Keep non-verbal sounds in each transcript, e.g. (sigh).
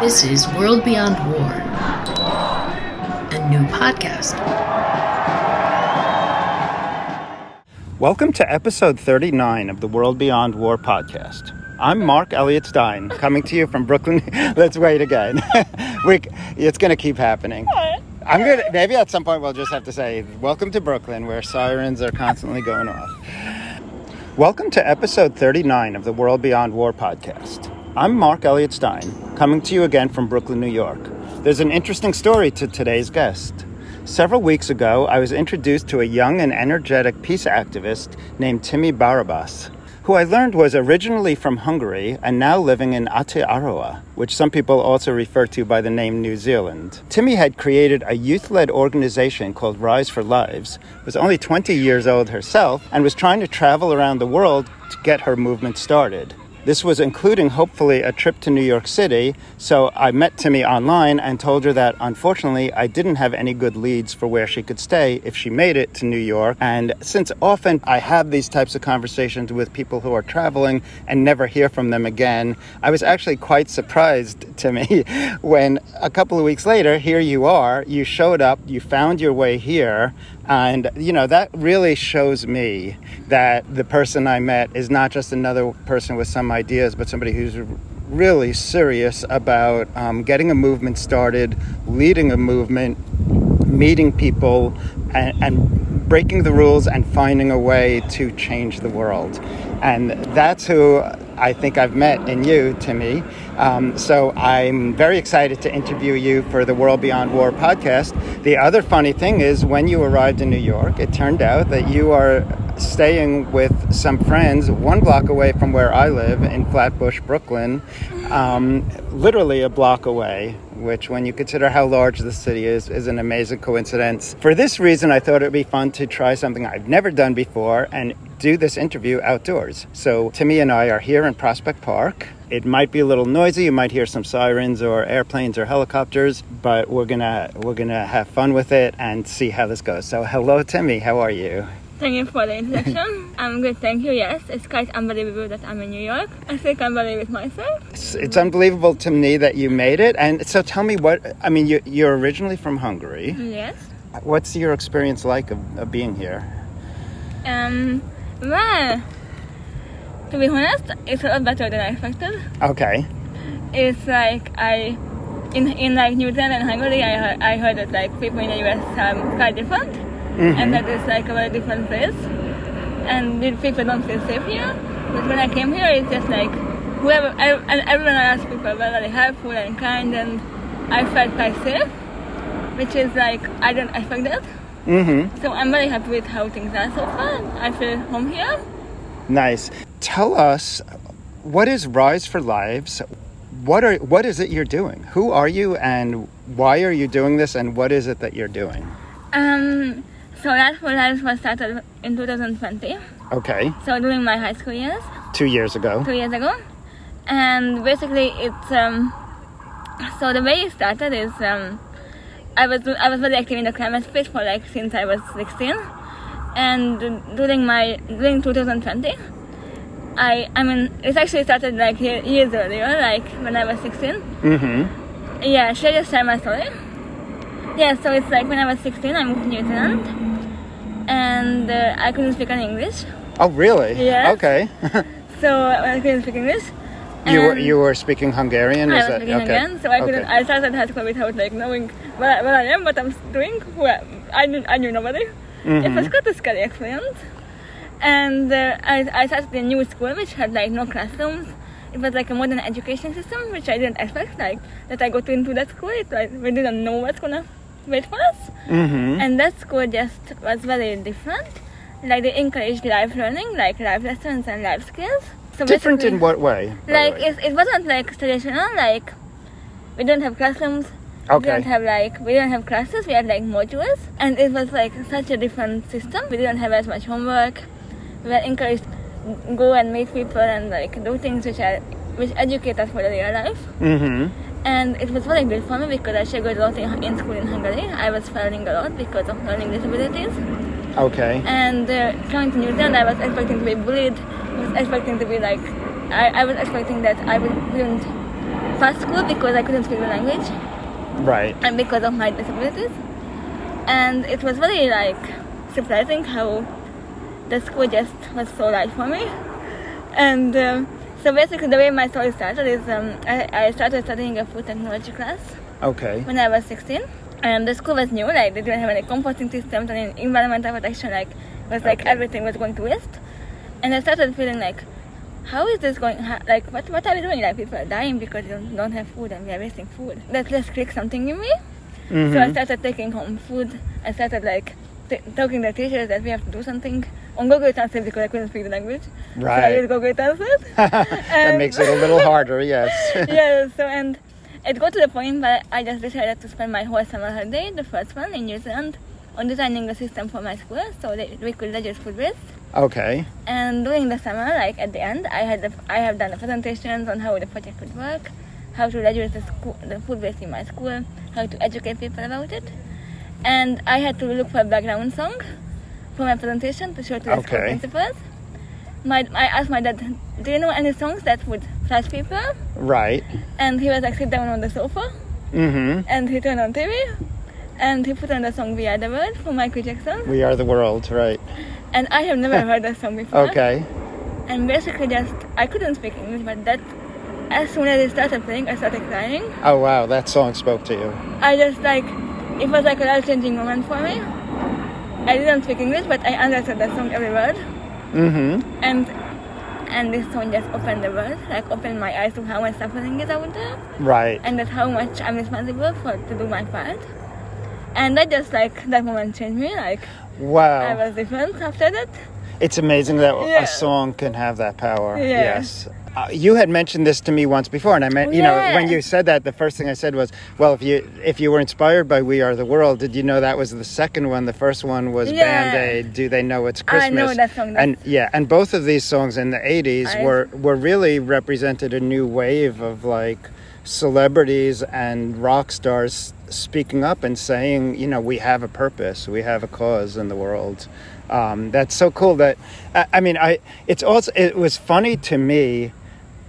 This is World Beyond War, a new podcast. Welcome to episode 39 of the World Beyond War podcast. I'm Mark Elliott Stein, coming to you from Brooklyn. (laughs) Let's wait again. (laughs) it's going to keep happening. I'm gonna maybe at some point we'll just have to say welcome to Brooklyn, where sirens are constantly going off. Welcome to episode 39 of the World Beyond War podcast. I'm Mark Elliott Stein, coming to you again from Brooklyn, New York. There's an interesting story to today's guest. Several weeks ago, I was introduced to a young and energetic peace activist named Timmy Barabas, who I learned was originally from Hungary and now living in Aotearoa, which some people also refer to by the name New Zealand. Timmy had created a youth led organization called Rise for Lives, was only 20 years old herself, and was trying to travel around the world to get her movement started. This was including, hopefully, a trip to New York City. So I met Timmy online and told her that unfortunately I didn't have any good leads for where she could stay if she made it to New York. And since often I have these types of conversations with people who are traveling and never hear from them again, I was actually quite surprised, (laughs) Timi, when a couple of weeks later, here you are, you showed up, you found your way here. And, you know, that really shows me that the person I met is not just another person with some ideas, but somebody who's really serious about um, getting a movement started, leading a movement, meeting people, and, and breaking the rules and finding a way to change the world. And that's who I think I've met in you, Timmy. Um, so I'm very excited to interview you for the World Beyond War podcast. The other funny thing is, when you arrived in New York, it turned out that you are staying with some friends one block away from where I live in Flatbush, Brooklyn, um, literally a block away, which, when you consider how large the city is, is an amazing coincidence. For this reason, I thought it would be fun to try something I've never done before and do this interview outdoors. So, Timmy and I are here in Prospect Park. It might be a little noisy. You might hear some sirens or airplanes or helicopters, but we're gonna we're gonna have fun with it and see how this goes. So, hello, Timmy, How are you? Thank you for the introduction. (laughs) I'm good, thank you. Yes, it's quite unbelievable that I'm in New York. I think I believe it myself. It's, it's unbelievable to me that you made it. And so, tell me what I mean. You, you're originally from Hungary. Yes. What's your experience like of, of being here? Um. Well, to be honest, it's a lot better than I expected. Okay. It's like I, in in like New Zealand and Hungary, I heard, I heard that like people in the US are quite different, and mm-hmm. that it's like a very different place, and people don't feel safe here. But when I came here, it's just like whoever ev- and everyone I asked people were very helpful and kind, and I felt quite safe, which is like I don't expect that. Mm-hmm. So I'm very happy with how things are so far. I feel home here. Nice. Tell us what is Rise for Lives? What are what is it you're doing? Who are you and why are you doing this and what is it that you're doing? Um, so Rise for Lives was started in 2020. Okay. So during my high school years, 2 years ago. two years ago, and basically it's um. So the way it started is um, I was I was very active in the climate space for like since I was 16, and during my during 2020. I, I mean, it actually started like years earlier, like when I was 16. Mhm. Yeah, should I just share my story? Yeah, so it's like when I was 16, I moved to New Zealand, and uh, I couldn't speak any English. Oh, really? Yes. Okay. (laughs) So I couldn't speak English. you were you were speaking Hungarian I is was that speaking okay. again, so I couldn't. Okay. I started high school without like knowing where, where I am, what I'm doing. I knew, I knew nobody. It was quite a scary experience. And uh, I, I started a new school which had like no classrooms. It was like a modern education system, which I didn't expect. Like that, I got into that school. It, like, we didn't know what's gonna wait for us. Mhm. And that school just was very different. Like they encouraged life learning, like life lessons and life skills. So Different in what way? like it, it wasn't like traditional like we don't have classrooms we Okay. don't have like we don't have classes we had like modules and it was like such a different system we didn't have as much homework we were encouraged to go and meet people and like do things which are which educate us for the real life Mhm. and it was very good for me because I struggled a lot in, in school in Hungary I was failing a lot because of learning disabilities Okay. and uh, coming to New Zealand, I was expecting to be bullied. I was expecting to be like, I, I was expecting that I would- wouldn't past school because I couldn't speak the language Right. and because of my disabilities. And it was really like surprising how the school just was so right for me. And um, so basically, the way my story started is um, I, I started studying a food technology class Okay. when I was 16. And the school was new, like they didn't have any composting systems and environmental protection, like it was like Okay. everything was going to waste. And I started feeling like, how is this going? Like, what what are we doing? Like people are dying because they don't, don't have food and we are wasting food. That just clicked something in me. So I Mhm. started taking home food. I started like t- talking to the teachers that we have to do something on Google Translate because I couldn't speak the language. So I used Google Translate. (laughs) that makes it a little harder, yes. (laughs) yeah, so and it got to the point where I just decided to spend my whole summer holiday, the first one in New Zealand, on designing a system for my school so that we could reduce food waste. okay. And during the summer, like at the end, I had the, I have done the presentations on how the project would work, how to reduce the, school, the food waste in my school, how to educate people about it. And I had to look for a background song for my presentation to show to the school Okay. principals. My, I asked my dad, do you know any songs that would flash people? Right. And he was like sit down on the sofa Mm-hmm. and he turned on TV and he put on the song We Are the World from Michael Jackson. We are the world, right. And I have never (laughs) heard that song before. Okay. And basically just I couldn't speak English but that as soon as it started playing I started crying. Oh wow, that song spoke to you. I just like it was like a life changing moment for me. I didn't speak English but I understood that song every word Mm-hmm. and and this song just opened the world, like opened my eyes to how much suffering is out there. Right. and that how much I'm responsible for to do my part. And that just like that moment changed me. Like wow I was different after that. It's amazing that Yeah. a song can have that power. Yeah. Yes. Uh, you had mentioned this to me once before, and I meant, you know, when you said that, the first thing I said was, "Well, if you if you were inspired by We Are the World, did you know that was the second one? The first one was Yeah. Band Aid. Do they know it's christmas I know that song, And yeah, and both of these songs in the '80s I- were were really represented a new wave of like celebrities and rock stars speaking up and saying, you know, we have a purpose, we have a cause in the world. Um, that's so cool. That I, I mean, I it's also it was funny to me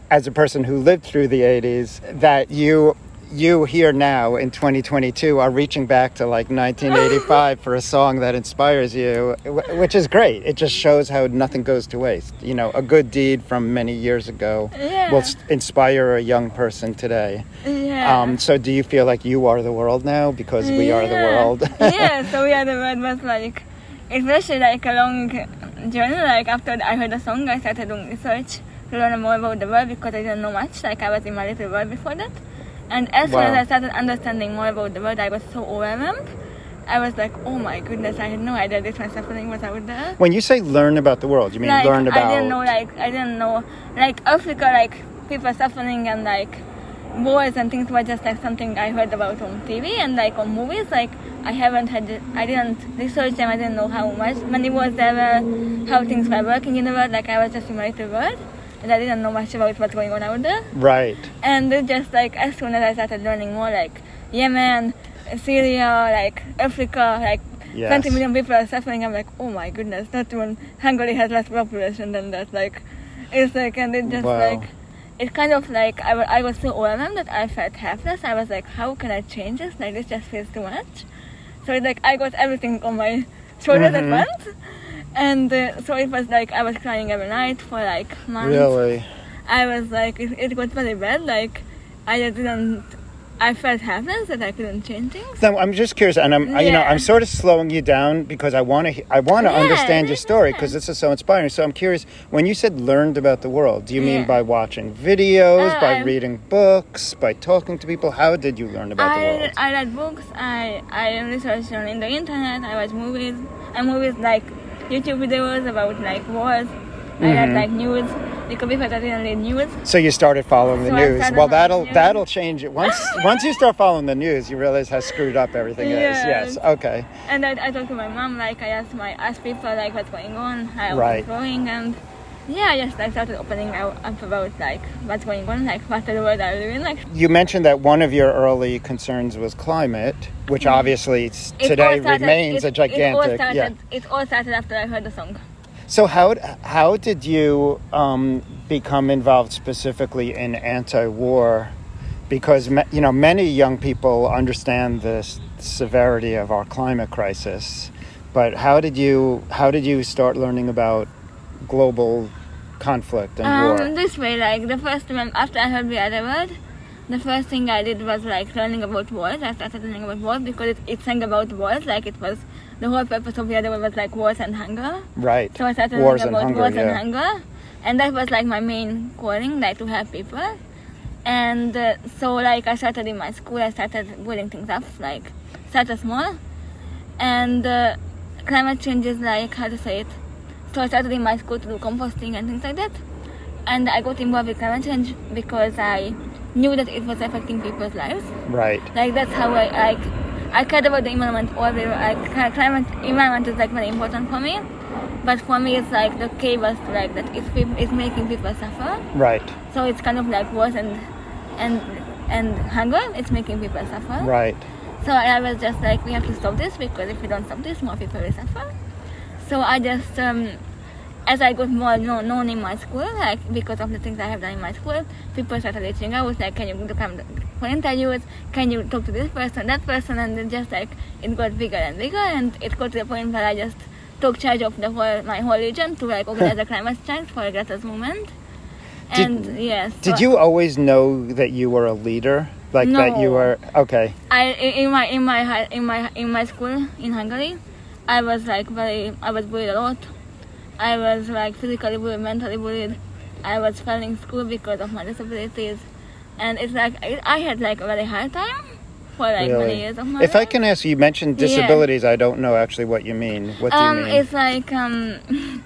as a person who lived through the 80s that you you here now in 2022 are reaching back to like 1985 for a song that inspires you which is great it just shows how nothing goes to waste you know a good deed from many years ago Yeah. will inspire a young person today Yeah. um, so do you feel like you are the world now because we are the world (laughs) yeah. So we are the world was like it's actually like a long journey. Like after I heard the song, I started doing research to learn more about the world because I didn't know much. Like I was in my little world before that. And as soon as I started understanding more about the world, I was so overwhelmed. I was like, oh my goodness, I had no idea this much suffering was out there. when you say learn about the world you mean like, learn about I didn't know like I didn't know like Africa like people suffering and like wars and things were just like something I heard about on TV and like on movies like I haven't had I didn't research them I didn't know how much many wars there were how things were working in the world like I was just in my little world and I didn't know much about what's going on out there right and it just like as soon as I started learning more like Yemen Syria like Africa like Yes. 20 million people are suffering I'm like oh my goodness not even Hungary has less population than that like it's like and it just Wow. like it kind of like I I was so overwhelmed that I felt helpless I was like how can I change this like this just feels too much so it's like I got everything on my shoulders Mhm. at once and uh, so it was like I was crying every night for like months really I was like, it, it got very bad. Like, I just didn't. I felt helpless that I couldn't change things. No, I'm just curious, and I'm, I- you know, I'm sort of slowing you down because I want to, I want to Yeah, understand your yeah, story yeah. because this is so inspiring. So I'm curious, when you said learned about the world, do you mean by watching videos, Uh, by I'm- reading books, by talking to people? How did you learn about the I, world? I read books. I I researched on in the internet. I watched movies. And movies like YouTube videos about like wars. I read mm-hmm. like news because before I didn't read news. So you started following the So I news. Well, that'll news. that'll change it once (laughs) once you start following the news. You realize how screwed up everything is. Yes. Yes. Okay. And I, I talked to my mom. Like I asked my asked people like what's going on, how Right. it's going, and yeah, I just I started opening up about like what's going on, like what the world live in, like You mentioned that one of your early concerns was climate, which obviously It today started- remains it- a gigantic. It all, yeah. started, it all started after I heard the song. So how how did you um, become involved specifically in anti-war because you know many young people understand the severity of our climate crisis. But how did you how did you start learning about global conflict and Um, war? this way, like the first time after I heard the other word, the first thing I did was like learning about wars. I started learning about wars because it, it sang about wars, like it was the whole purpose of the other word was like wars and hunger. Right. So I started Wars learning and about hunger, wars and yeah. hunger, and that was like my main calling, like to help people. And uh, so like I started in my school, I started building things up, like started small, and uh, climate change is like how to say it. So I started in my school to do composting and things like that, and I got involved with climate change because I knew that it was affecting people's lives. Right. Like that's how I like I cared about the environment always. Like cli- climate environment is like very important for me. But for me, it's like the was like that. It's it's making people suffer. Right. So it's kind of like worse and and and hunger. It's making people suffer. Right. So I was just like, we have to stop this because if we don't stop this, more people will suffer. So I just, um, as I got more known, known in my school, like because of the things I have done in my school, people started reaching out, I was like, can you come for interviews? Can you talk to this person, that person? And then just like it got bigger and bigger, and it got to the point where I just took charge of the whole my whole region to like organize a climate change for Greta's movement. Did- And yes, Did so- you always know that you were a leader? Like that you were okay. I in my in my in my in my school in Hungary, I was like very I was bullied a lot. I was like physically bullied, mentally bullied. I was failing school because of my disabilities, and it's like I, I had like a very hard time for like many years of my If I can ask you, you mentioned Yeah. disabilities. I don't know actually what you mean. What do um, you mean? it's like um. (laughs)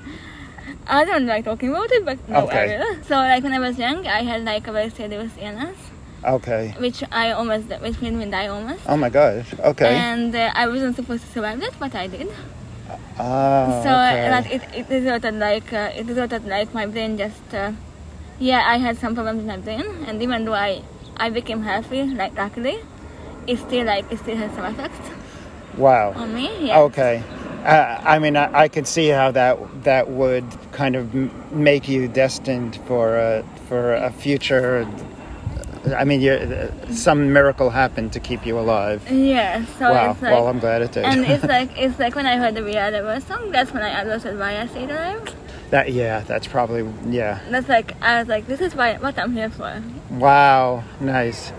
I don't like talking about it, but no, Okay. I will. So, like when I was young, I had like a very serious illness, Okay. which I almost, which made me die almost. Oh my gosh. Okay. And uh, I wasn't supposed to survive it, but I did. oh, so okay. like it, it resulted like uh, it resulted like my brain just uh, yeah I had some problems with my brain and even though I I became healthy like luckily it still like it still has some effects wow. on me yeah Okay. Uh, I mean, I, I could see how that that would kind of m- make you destined for a for a future. I mean, you some miracle happened to keep you alive. yeah so wow. it's like well, I'm glad it did. and it's (laughs) like it's like when I heard the the World song that's when I understood why I stayed alive that yeah, that's probably yeah. that's like I was like this is why what I'm here for Wow, nice.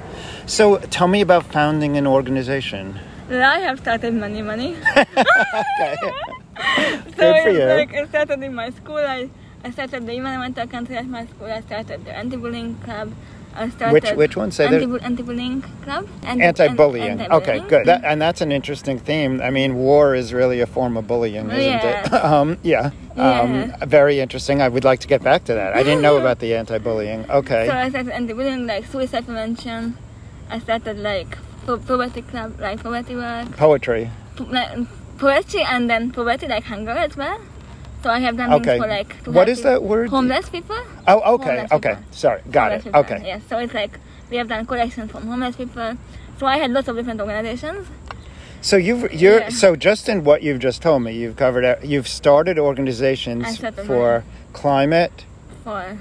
So, tell me about founding an organization. I have started money money (laughs) Okay. (laughs) So Good for it's you. like I started in my school. I, I started the environmental country at my school. I started the anti-bullying club. I started Which which one? Say that. anti- anti-bullying club. Anti- Anti-bullying. Okay, anti-bullying. good. That, and that's an interesting theme. I mean, war is really a form of bullying, isn't it? Yeah. (laughs) um, yeah. Um, very interesting. I would like to get back to that. I didn't know about the anti-bullying. Okay. So I started anti-bullying, like suicide prevention. I started like po- poverty club, like poverty work, Poetry. po- like, poverty, and then poverty like hunger as well. So I have done Okay. things for like What that word? Homeless people. Oh, okay. Homeless Okay. people. Sorry. Got homeless it. people, Okay. Yes. So it's like we have done collections from homeless people. So I had lots of different organizations. So you've you're Yeah. so just in what you've just told me, you've covered. You've started organizations for climate, for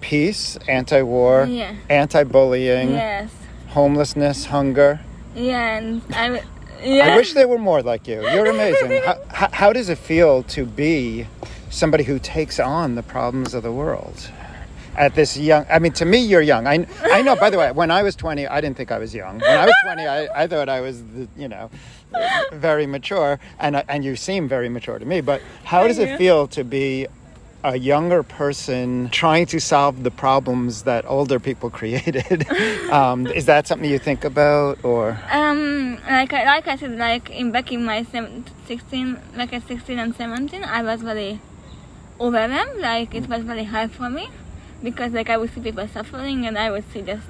peace, anti-war, yeah anti-bullying, yes homelessness, hunger. yeah and I I wish there were more like you. You're (laughs) amazing. how, how, how does it feel to be somebody who takes on the problems of the world? At this young, I mean, to me, you're young. I, I know. By the way, when I was 20, I didn't think I was young. When I was 20, I, I thought I was, the, you know, very mature, and and you seem very mature to me. But how does it feel to be a younger person trying to solve the problems that older people (laughs) created? (laughs) um, is that something you think about, or? um like I, like I said like in back in my seven, 16 like at 16 and 17 I was very overwhelmed like it was very hard for me because like I would see people suffering and I would see just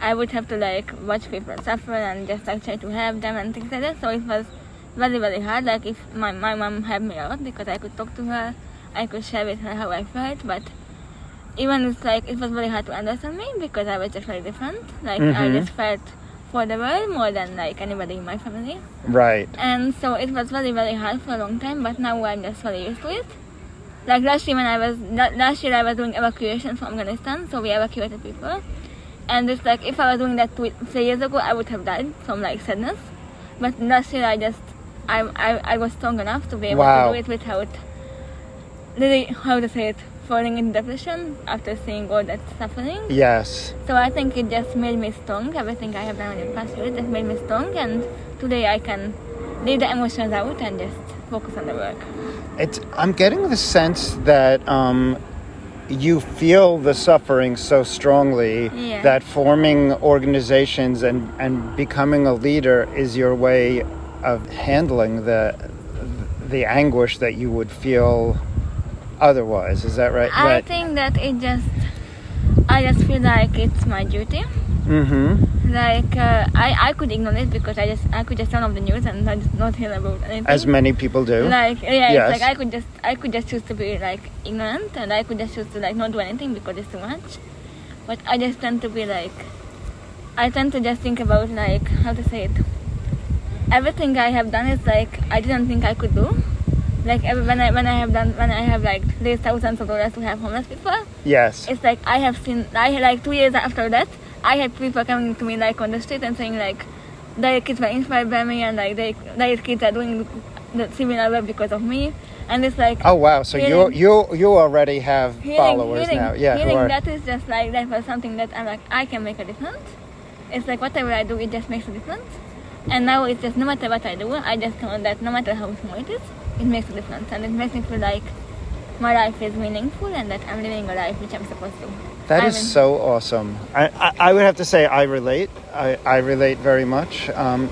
I would have to like watch people suffer and just like try to help them and things like that so it was very very hard like if my, my mom helped me a lot because I could talk to her I could share with her how I felt but even it's like it was very hard to understand me because I was just very different like I Mhm. just felt for the world more than like anybody in my family Right. and so it was very very hard for a long time but now i'm just very used to it like last year when i was last year i was doing evacuation from afghanistan so we evacuated people And it's like if I was doing that two, three years ago, I would have died from like sadness. But last year, I just I I, I was strong enough to be able Wow. to do it without really how to say it falling in depression after seeing all that suffering. Yes. So I think it just made me strong. Everything I have done in the past year just made me strong, and today I can leave the emotions out and just focus on the work. It's, I'm getting the sense that um, you feel the suffering so strongly Yeah. that forming organizations and, and becoming a leader is your way of handling the the anguish that you would feel otherwise. Is that right? I think that it just, I just feel like it's my duty. mm-hmm. Like uh, I, I could ignore it because I just I could just turn off the news and not, not hear about anything. As many people do. like yeah, Yes. it's like I could just I could just choose to be like ignorant and I could just choose to like not do anything because it's too much. But I just tend to be like I tend to just think about like how to say it. Everything I have done is like I didn't think I could do. Like when I when I have done when I have like raised thousands of dollars to help homeless people, yes. it's like I have seen I like two years after that I had people coming to me like on the street and saying like their kids were inspired by me and like they their kids are doing the similar work because of me and it's like Oh wow! So you you you already have hearing, followers hearing, now, yeah. hearing are- that is just like that was something that I'm like I can make a difference. It's like whatever I do, it just makes a difference. And now it's just no matter what I do, I just know that no matter how small it is, it makes a difference, and it makes me feel like my life is meaningful and that I'm living a life which I'm supposed to. That I is mean- so awesome. I, I, I would have to say I relate. I, I relate very much. Um,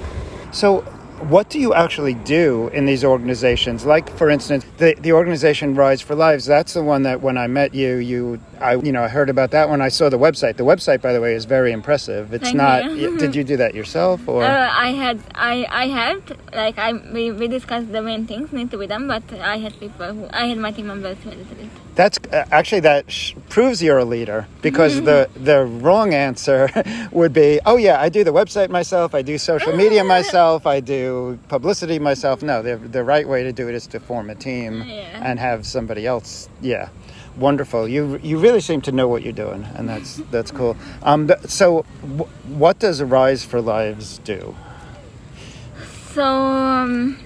so, what do you actually do in these organizations? Like, for instance, the, the organization Rise for Lives. That's the one that when I met you, you I you know I heard about that when I saw the website. The website, by the way, is very impressive. It's Thank not. you. Did you do that yourself or? Uh, I had I I had like I we, we discussed the main things need to be done, but I had people who I had my team members who edited it. That's uh, actually that sh- proves you're a leader because the the wrong answer (laughs) would be, oh yeah, I do the website myself, I do social media (laughs) myself, I do publicity myself. No, the the right way to do it is to form a team Yeah. and have somebody else. Yeah, wonderful. You you really seem to know what you're doing, and that's (laughs) that's cool. Um, th- so w- what does Rise for Lives do? So um,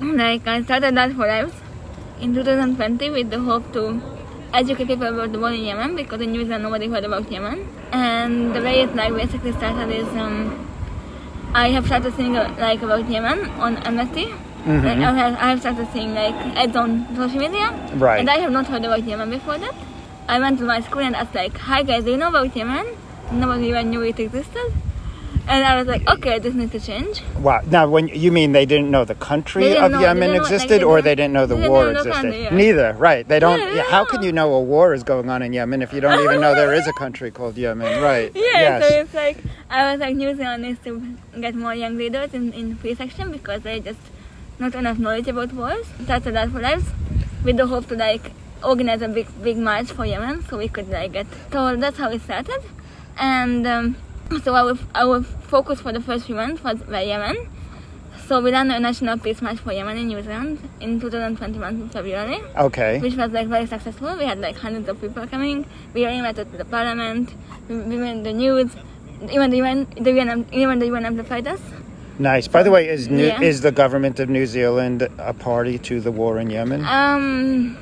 like I started that for lives in 2020 with the hope to educate people about the war in Yemen because in New Zealand nobody heard about Yemen. And the way it like basically started is um, I have started seeing uh, like about Yemen on Amnesty. Mm-hmm. Like I have, I have started seeing like ads on social media. Right. And I have not heard about Yemen before that. I went to my school and asked like, "Hi guys, do you know about Yemen?" Nobody even knew it existed. And I was like, "Okay, this needs to change." Wow. Now, when you mean they didn't know the country of know- Yemen didn't know- like, existed, or they didn't know the didn't war know existed? country, yeah. Neither. Right. They don't. Yeah, yeah, how can you know a war is going on in Yemen if you don't even know there is a country called Yemen? Right. (laughs) Yeah, Yes. so it's like I was like New Zealand needs to get more young leaders in in free section because they just not enough knowledge about wars. That's a lot for lives. With the hope to like organize a big big march for Yemen so we could like get so that's how it started. And um, so our our focus for the first few months was Yemen. So we ran a national peace march for Yemen in New Zealand in 2021 in February okay. which was like very successful. We had like hundreds of people coming. We were invited to the parliament. We, we were in the news. Even the UN, the UN, even the UN amplified us. Nice. By the way, is New, Yeah. is the government of New Zealand a party to the war in Yemen? Um,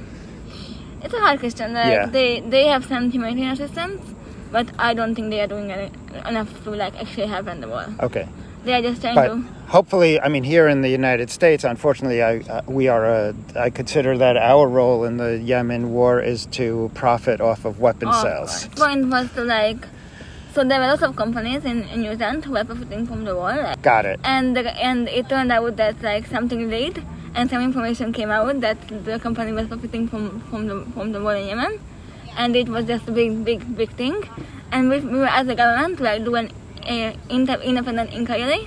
it's a hard question. Like Yeah. they they have some humanitarian assistance, but I don't think they are doing any, enough to like actually help in the war. Okay. They are just trying But to. hopefully, I mean, here in the United States, unfortunately, I uh, we are a. I consider that our role in the Yemen war is to profit off of weapon Of sales. Point was to like. So there were lots of companies in, in New Zealand who were profiting from the war. Like, Got it. and the, and it turned out that like something leaked and some information came out that the company was profiting from from the from the war in Yemen, and it was just a big big big thing, and we, we were as a government to like do an uh, inter, independent inquiry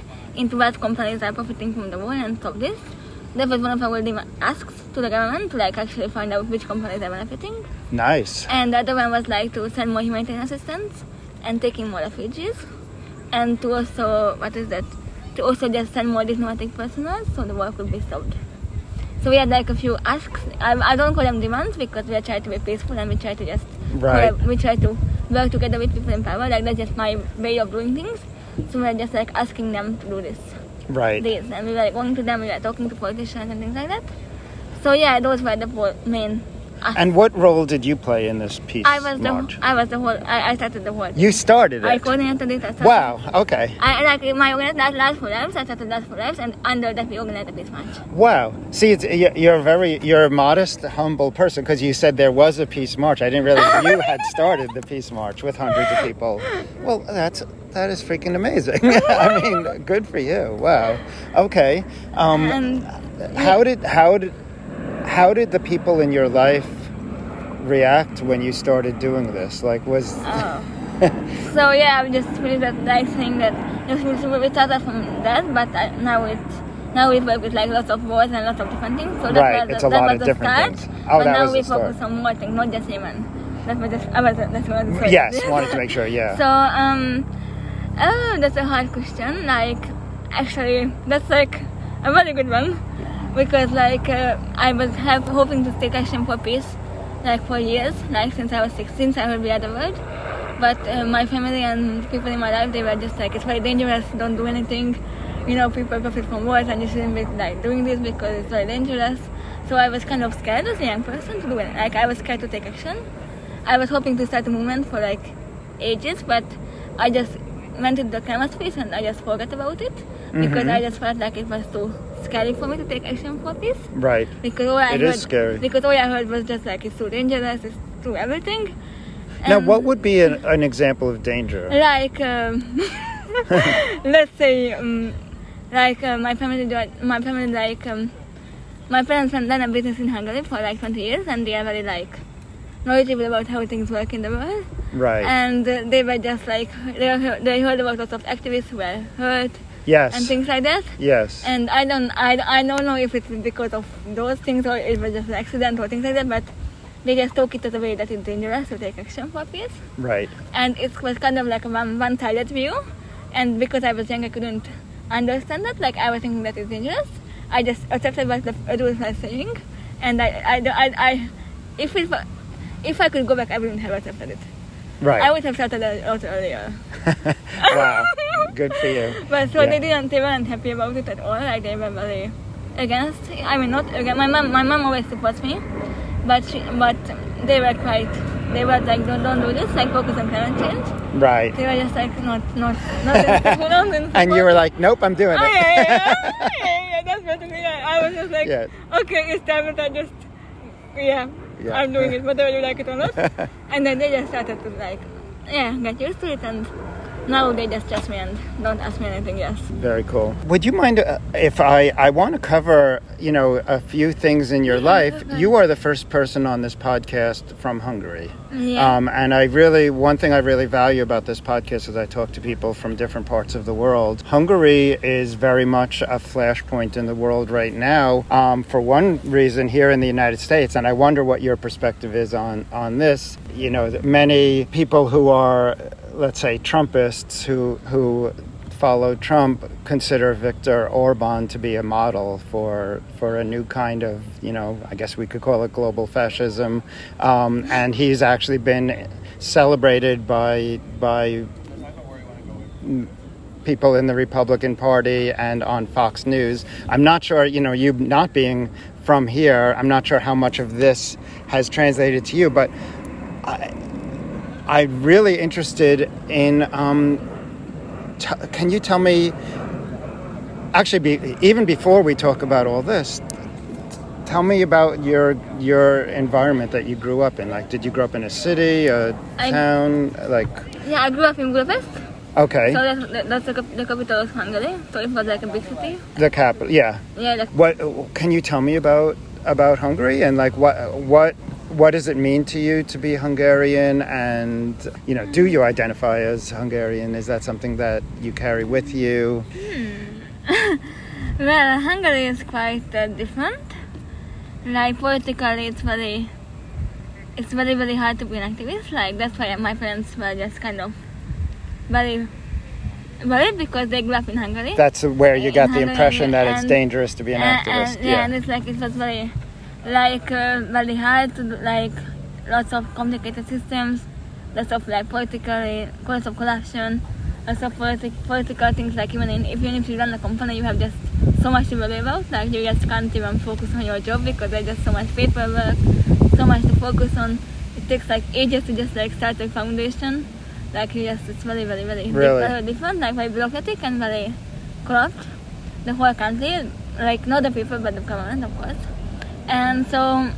into what companies are profiting from the war and stop this. That was one of our dem- asks to the government to like actually find out which companies are benefiting, Nice. and the other one was like to send more humanitarian assistance and taking more refugees, and to also what is that? To also just send more diplomatic personnel so the war could be stopped. So we had like a few asks. I, I don't call them demands because we are trying to be peaceful and we try to just Right. we try to work together with people in power. Like that's just my way of doing things. So we're just like asking them to do this, Right. this, and we were like going to them. We were talking to politicians and things like that. So yeah, those were the main. (laughs) And what role did you play in this peace I was march? the I was the whole. I, I started the whole. you started I it. coordinated it. I Wow. Okay. I like my organization that last for lives. I started last for lives, and under that we organized the peace march. Wow. See, it's, you- you're a very you're a modest, humble person because you said there was a peace march. I didn't realize you had (laughs) started the peace march with hundreds of people. Well, that's that is freaking amazing. (laughs) I mean, good for you. Wow. Okay. Um, And how did how did how did the people in your life react when you started doing this? Like, was Oh. (laughs) so yeah, I'm just really that nice thing that we started from that, but I, now it's. now we work with like lots of words and lots of different things. So that Right, was it's a that lot was of the different start. things. Oh, but that now was we focus on more things, not just Yemen. That was just I was that's what I was saying. yes, wanted to make sure. Yeah. So um, oh, that's a hard question. Like, actually, that's like a very good one because like uh, I was have hoping to take action for peace, like for years, like since I was six, since I heard the other word. But uh, my family and people in my life, they were just like, it's very dangerous. Don't do anything. You know, people profit from wars, and you shouldn't be like doing this because it's very dangerous. So I was kind of scared as a young person to do it. Like I was scared to take action. I was hoping to start a movement for like ages, but I just went to the climate space and I just forgot about it because I just felt like it was too scary for me to take action for this. right. Because all I It heard, is scary. Because all I heard was just like it's too dangerous, it's too everything. Now, what would be an, an example of danger? like um, (laughs) let's say um, like uh, my family do my family like um, my parents ran a business in Hungary for like 20 years and they are very like knowledgeable about how things work in the world Right. and uh, they were just like they, they heard about lots of activists who were hurt yes. and things like that? Yes. and I don't I, I don't know if it's because of those things or it was just an accident or things like that but they just took it as a way that it's dangerous to take action for peace right. and it was kind of like a one, one-sided view. And because I was young I couldn't understand that. Like I was thinking that it's dangerous. I just accepted what the adults were saying. And I, I, I, I if it if I could go back I wouldn't have accepted it Right. I would have started a lot earlier (laughs) wow. Good for you. (laughs) but so Yeah. they didn't they weren't happy about it at all like they were very against I mean not against my mom my mom always supports me but she, but they were quite they were like don't, don't do this like focus on climate change Right. they were just like not not not in- (laughs) not in And you were like, nope, I'm doing Oh, it. yeah, yeah, yeah. yeah, yeah, that's basically it. I was just like, Yeah. okay, it's time that I just, yeah, Yeah. I'm doing it, whether you like it or not. (laughs) and then they just started to like, yeah, get used to it, and now they just trust me and don't ask me anything else. Very cool. Would you mind uh, if I I want to cover, you know, a few things in your life? okay. You are the first person on this podcast from Hungary. Yeah. Um, and I really, one thing I really value about this podcast is I talk to people from different parts of the world. Hungary is very much a flashpoint in the world right now. Um, for one reason, here in the United States, and I wonder what your perspective is on on this. You know, many people who are, let's say, Trumpists who who follow Trump consider Viktor Orban to be a model for for a new kind of you know I guess we could call it global fascism, um, and he's actually been celebrated by by people in the Republican Party and on Fox News. I'm not sure you know you not being from here. I'm not sure how much of this has translated to you, but. I, I'm really interested in. Um, t- can you tell me? Actually, be, even before we talk about all this, tell me about your your environment that you grew up in. Like, did you grow up in a city, a I- town? Like, Yeah, I grew up in Budapest, okay, so that's, that's the, the capital of Hungary, so it was like a big city. the capital. Yeah. Yeah, like, What can you tell me about about Hungary and like what what what does it mean to you to be Hungarian and you know do you identify as Hungarian is that something that you carry with you (laughs) well, Hungary is quite uh, different. Like politically, it's very, it's very very hard to be an activist. Like that's why my parents were just kind of very worried because they grew up in Hungary. that's where you got the Hungary, impression that it's dangerous to be an And- activist and, yeah, and it's like it was very, like uh, very hard to do, like lots of complicated systems, lots of like politically, lots of corruption, lots of politi- political things. Like even in, even if you run a company, you have just so much to worry about. Like you just can't even focus on your job because there's just so much paperwork, so much to focus on. It takes like ages to just like start a foundation. Like you just, it's very, very, very, Really? very different. Like very bureaucratic and very corrupt. The whole country, like not the people but the government, of course. And so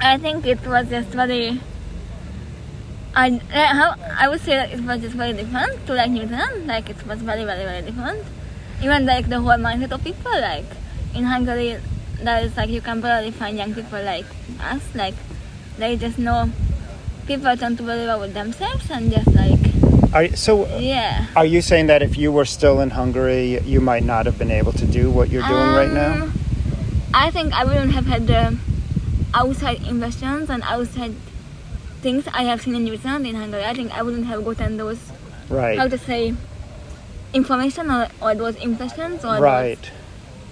I think it was just very. I uh, how I would say that it was just very different to like New Zealand. Like it was very very very different. Even like the whole mindset of people. Like in Hungary, that is like you can barely find young people like us. Like they just know people tend to worry about themselves and just like Are, so, yeah. are you saying that if you were still in Hungary, you might not have been able to do what you're doing right now? I think I wouldn't have had the outside inventions and outside things I have seen in New Zealand in Hungary. I think I wouldn't have gotten those how to say information or, or those impressions or those Right.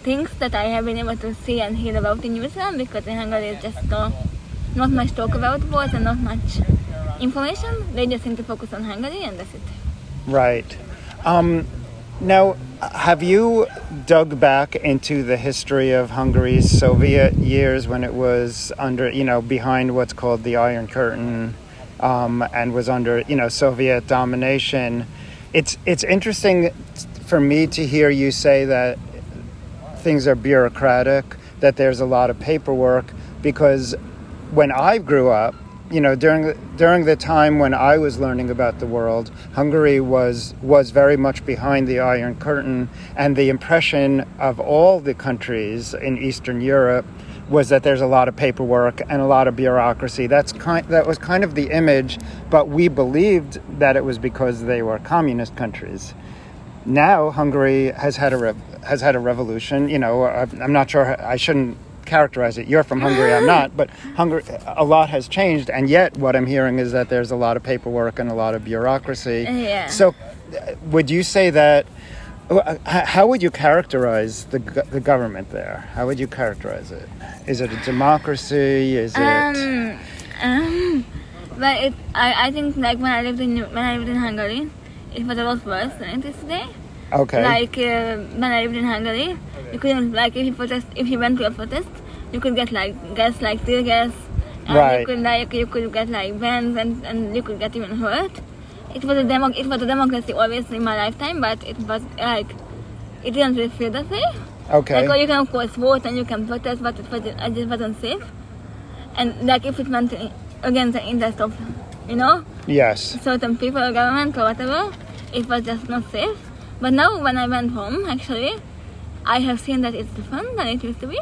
things that I have been able to see and hear about in New Zealand because in Hungary it's just no, not much talk about wars and not much information. They just seem to focus on Hungary and that's it. Right. Um, now, have you dug back into the history of Hungary's Soviet years when it was under, you know, behind what's called the Iron Curtain, um, and was under, you know, Soviet domination? It's it's interesting for me to hear you say that things are bureaucratic, that there's a lot of paperwork, because when I grew up, you know, during during the time when I was learning about the world, Hungary was was very much behind the Iron Curtain, and the impression of all the countries in Eastern Europe was that there's a lot of paperwork and a lot of bureaucracy. That's kind that was kind of the image, but we believed that it was because they were communist countries now Hungary has had a rev- has had a revolution. You know, I'm not sure. I shouldn't characterize it. You're from Hungary. I'm not. But (laughs) Hungary, a lot has changed, and yet what I'm hearing is that there's a lot of paperwork and a lot of bureaucracy. Yeah. So, uh, would you say that? uh, How would you characterize the the government there? How would you characterize it? Is it a democracy? Is it Um, um, but it, I, I think like when I lived in when I lived in Hungary, it was a lot worse than it is today. Okay? Like uh, when I lived in Hungary, you couldn't like if you protest if you went to a protest, you could get like gas like tear gas, and Right. you could like you could get like bans and, and you could get even hurt. It was a demo it was a democracy always in my lifetime, but it was like it didn't really feel that way. okay. Like, you can of course vote and you can protest, but it wasn't, it just wasn't safe. And like if it went against the interest of, you know, yes. certain people or government or whatever, it was just not safe. But now when I went home, actually, I have seen that it's different than it used to be.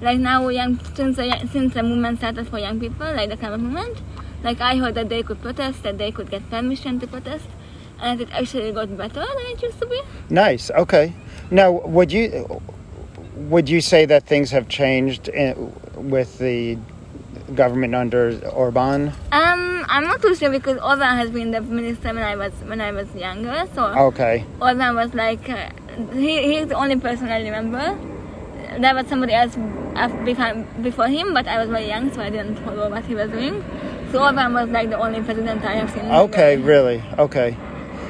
Like now, young since the, since the movement started for young people, like the climate movement, like I heard that they could protest, that they could get permission to protest, and it actually got better than it used to be. Nice. Okay. Now, would you would you say that things have changed in, with the government under Orban? Um, I'm not too sure because Orban has been the minister when I was when I was younger. So Okay. Orban was like uh, he he's the only person I remember. There was somebody else before before him, but I was very young, so I didn't follow what he was doing. So Orban was like the only president I have seen. Okay. Really. Okay.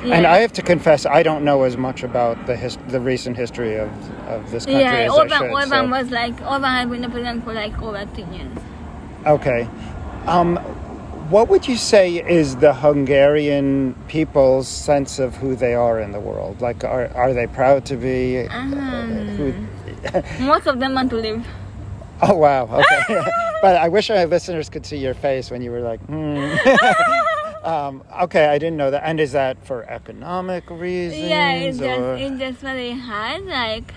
And I have to confess, I don't know as much about the his, the recent history of, of this country Yeah, as Orban, I should. Orban so- was like Orban had been the president for like over ten years. Okay. Um, what would you say is the Hungarian people's sense of who they are in the world? Like, are, are they proud to be? uh, who, (laughs) Most of them want to live. oh, wow. Okay. (laughs) but I wish our listeners could see your face when you were like, hmm. (laughs) um, okay, I didn't know that. And is that for economic reasons? Yeah, it's just or- it's just very hard. Like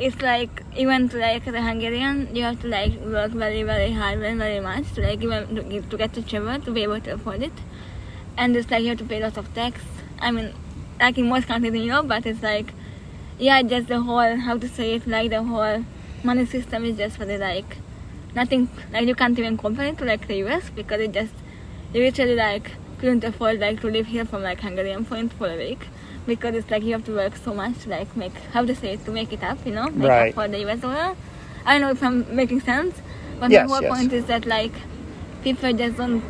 it's like even to like the Hungarian, you have to like work very very hard and very much to like even to get, to travel to be able to afford it, and it's like you have to pay lots of tax. I mean, like in most countries in Europe, but it's like yeah, just the whole how to say it like the whole money system is just very like nothing like you can't even compare it to like the US because it just you literally like couldn't afford like to live here from like Hungarian point for a week because it's like you have to work so much to like make how to say it to make it up, you know, make Right. up for the US dollar. I don't know if I'm making sense, but Yes, the whole yes. point is that like people just don't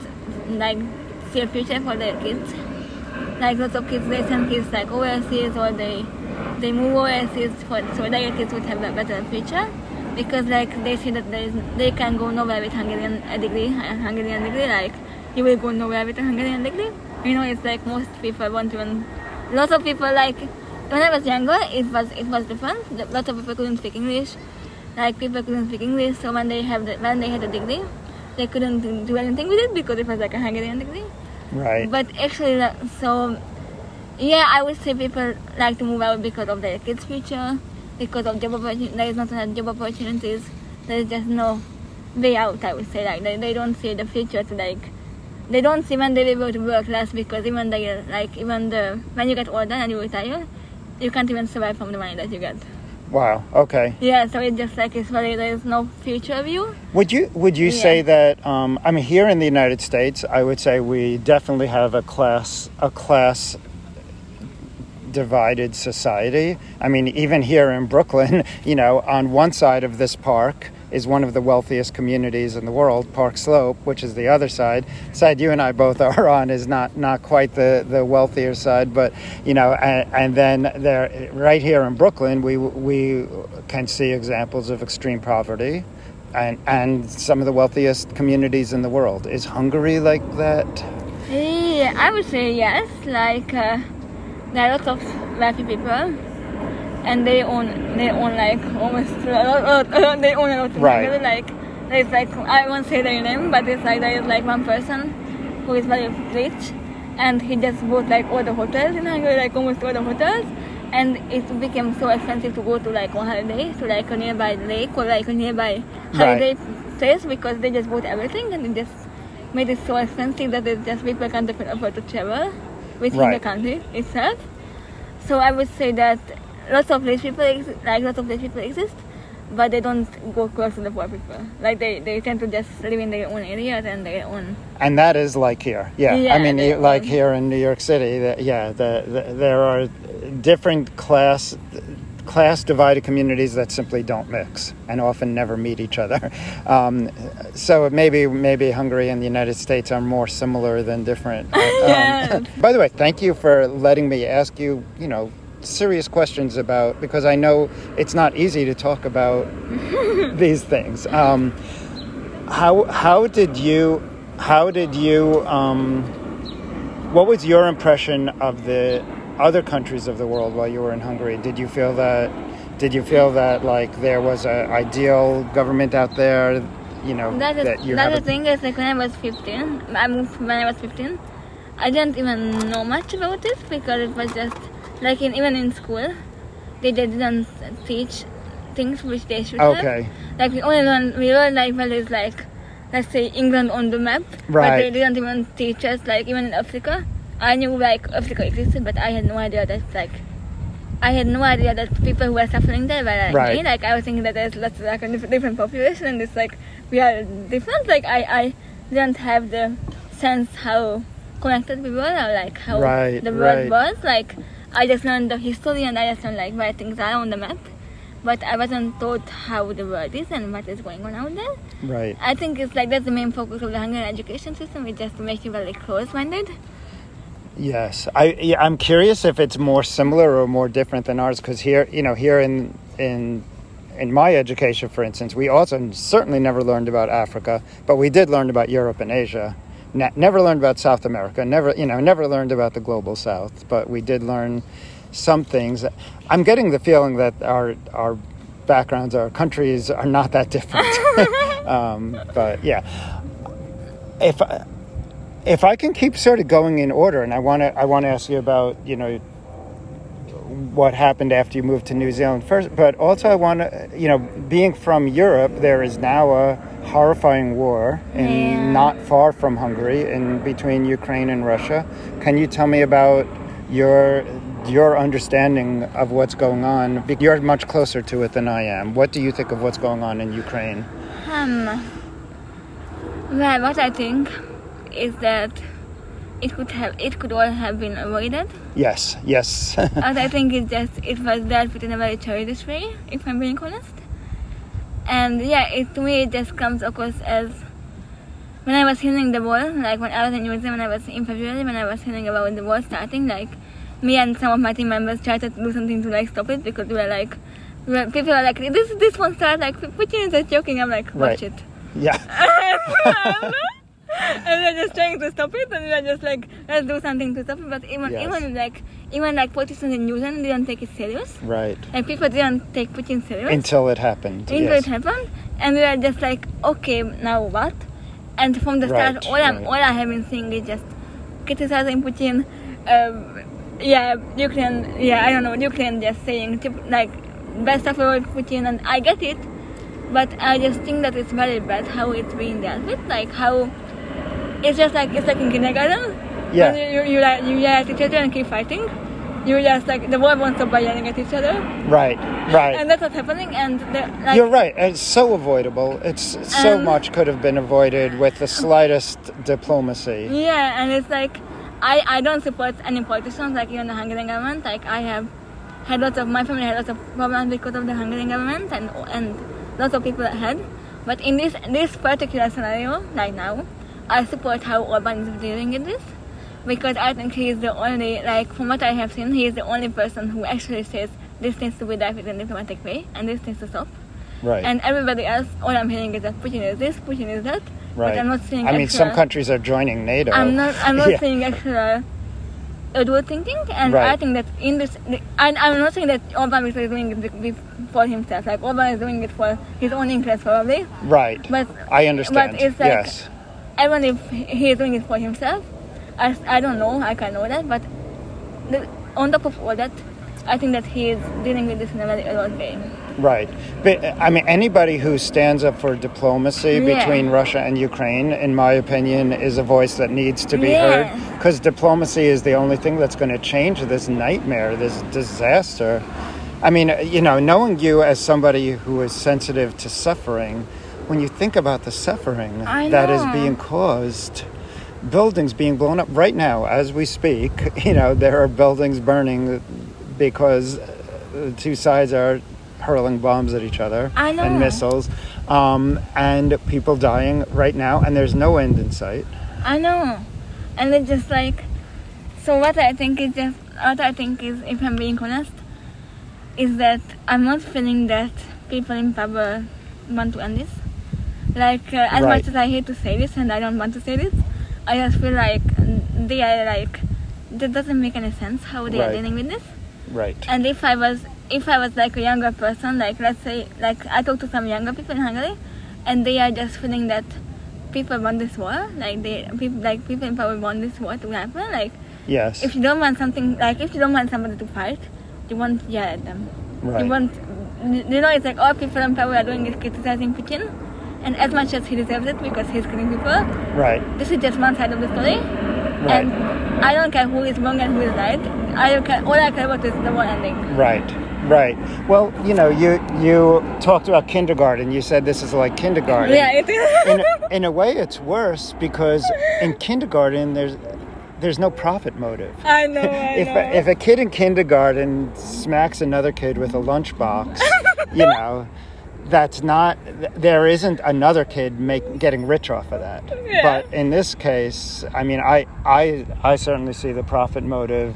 like see a future for their kids. Like lots of kids, they send kids like overseas or they they move overseas for so their kids would have a better future because like they see that there is, they can go nowhere with Hungarian a degree, a Hungarian degree. Like you will go nowhere with a Hungarian degree. You know, it's like most people want to. Lots of people like when I was younger, it was it was different. Lots of people couldn't speak English. Like people couldn't speak English, so when they have the, when they had a degree, they couldn't do anything with it because it was like a Hungarian degree. Right. But actually, so yeah, I would say people like to move out because of their kids' future, because of job opportunities. There is not enough job opportunities. There is just no way out. I would say like they, they don't see the future to like they don't see when they will be to work less because even they like even the when you get older and you retire, you can't even survive from the money that you get. wow. Okay. Yeah, so it's just like it's really there is no future view. Would you would you Yeah. say that? Um, I mean, here in the United States, I would say we definitely have a class a class divided society. I mean, even here in Brooklyn, (laughs) you know, on one side of this park is one of the wealthiest communities in the world, Park Slope, which is the other side. Side you and I both (laughs) are on is not not quite the the wealthier side, but you know, and, and then there, right here in Brooklyn, we we can see examples of extreme poverty. And, and some of the wealthiest communities in the world. Is Hungary like that? Yeah, I would say yes. Like uh, there are lots of wealthy people, and they own they own like almost a lot, a lot- they own a lot of Right. Hungary. Like there's like I won't say their name, but it's like there is like one person who is very rich, and he just bought like all the hotels in Hungary, like almost all the hotels. And it became so expensive to go to like on holiday to like a nearby lake or like a nearby holiday place because they just bought everything and it just made it so expensive that it just people can't afford to travel within the Right. country itself. So I would say that lots of rich people, ex- like lots of rich people exist, but they don't go close to the poor people. Like they, they tend to just live in their own areas and their own. And that is like here. Yeah. Yeah, I mean, they- like here in New York City, that, yeah, the, the, there are different class class divided communities that simply don't mix and often never meet each other. (laughs) Um, so maybe maybe Hungary and the United States are more similar than different. (laughs) Um, Yes. (laughs) by the way, thank you for letting me ask you, you know, serious questions about because I know it's not easy to talk about (laughs) these things. Um, how how did you how did you um, what was your impression of the other countries of the world while you were in Hungary? Did you feel that did you feel that like there was an ideal government out there? You know That is, that you that's the thing is like when I was 15, I moved when I was 15. I didn't even know much about it because it was just like in, even in school, they, didn't teach things which they should have. okay Like we only learn we learn like well is like let's say England on the map, right but they didn't even teach us like even in Africa. I knew like Africa existed, but I had no idea that like I had no idea that people who were suffering there were like Right. me. Like I was thinking that there's lots of like a different population, and it's like we are different. Like I I didn't have the sense how connected we were, or like how Right, the world right. was. Like I just learned the history and I just learned like where things are on the map. But I wasn't taught how the world is and what is going on out there. right I think it's like that's the main focus of the Hungarian education system. It just makes you very close-minded. Yes, I yeah, I'm curious if it's more similar or more different than ours because here, you know, here in in in my education, for instance, we also certainly never learned about Africa, but we did learn about Europe and Asia. Ne- never learned about South America. Never, you know, never learned about the global South, but we did learn some things. I'm getting the feeling that our our backgrounds, our countries, are not that different. (laughs) um, but yeah, if. I, if I can keep sort of going in order, and I want to, I want to ask you about, you know, what happened after you moved to New Zealand first, but also I want to, you know, being from Europe, there is now a horrifying war in Yeah. not far from Hungary, in between Ukraine and Russia. Can you tell me about your your understanding of what's going on? You're much closer to it than I am. What do you think of what's going on in Ukraine? Um, well, what I think is that it could have it could all have been avoided. Yes, yes. (laughs) and I think it just it was dealt with in a very childish way, if I'm being honest. And yeah, it to me it just comes across as when I was hearing the war, like when I was in New Zealand, when I was in February, when I was hearing about the war starting, like me and some of my team members tried to do something to like stop it because we were like, we were, people are like, this this won't start. Like Putin is just joking. I'm like, watch Right. it. Yeah. (laughs) and we're just trying to stop it, and we're just like, let's do something to stop it. But even Yes. even like even like politicians in New Zealand didn't take it serious. Right. Like people didn't take Putin serious Until it happened. until yes. it happened, and we are just like, okay, now what? And from the start, Right, all I'm right. all I have been seeing is just criticizing Putin. Um, yeah, Ukraine. Yeah, I don't know. Ukraine just saying like best of about Putin, and I get it, but I just think that it's very bad how it's being dealt with. Like how it's just like it's like in kindergarten. Yeah. When you you, you, like, you yell at each other and keep fighting. You just like the war won't stop by yelling at each other, Right. Right. and that's what's happening. And like, You're right. It's so avoidable. It's so Um, much could have been avoided with the slightest diplomacy. Yeah, and it's like I, I don't support any politicians like even the Hungarian government. Like I have had lots of my family had lots of problems because of the Hungarian government and and lots of people had. But in this this particular scenario right now, I support how Orban is dealing with this because I think he is the only like from what I have seen, he is the only person who actually says this needs to be dealt with in a diplomatic way and this needs to stop. Right. And everybody else, all I'm hearing is that Putin is this, Putin is that. right. But I'm not seeing. I mean, some countries are joining NATO. I'm not. I'm not (laughs) Yeah. saying actual adult thinking, and I think that in this, and I'm not saying that Orban is doing it for himself. Like Orban is doing it for his own interest, probably. Right. But I understand. But it's like yes. Even if he is doing it for himself, I, I don't know. I can know that, but the, on top of all that, I think that he is dealing with this in a very adult way. Right. But I mean, anybody who stands up for diplomacy Yeah. between Russia and Ukraine, in my opinion, is a voice that needs to be Yeah. heard. Because diplomacy is the only thing that's going to change this nightmare, this disaster. I mean, you know, knowing you as somebody who is sensitive to suffering, when you think about the suffering that is being caused, buildings being blown up right now as we speak, (laughs) you know, there are buildings burning because uh, the two sides are hurling bombs at each other and missiles, um, and people dying right now, and there's no end in sight. I know, and it's just like, so what I think is just what I think is, if I'm being honest, is that I'm not feeling that people in power want to end this. Like uh, as Right. much as I hate to say this, and I don't want to say this, I just feel like they are like that doesn't make any sense how they are dealing with this. Right. And if I was if I was like a younger person, like let's say like I talk to some younger people in Hungary and they are just feeling that people want this war, like they people like people in power want this war to happen. Like Yes. if you don't want something like if you don't want somebody to fight, you won't yell at them. Right. You want you know it's like all people in power are doing is criticizing Putin and as much as he deserves it because he's killing people, Right. this is just one side of the story. Right. And I don't care who is wrong and who is right. I don't care all I care about is the war ending. Right. Right. Well, you know, you you talked about kindergarten. You said this is like kindergarten. Yeah, it is. in, a- (laughs) in a way, it's worse because in kindergarten there's there's no profit motive. I know, I (laughs) if know. a, if a kid in kindergarten smacks another kid with a lunchbox, (laughs) you know, that's not there isn't another kid make getting rich off of that. Yeah. But in this case, I mean, I I I certainly see the profit motive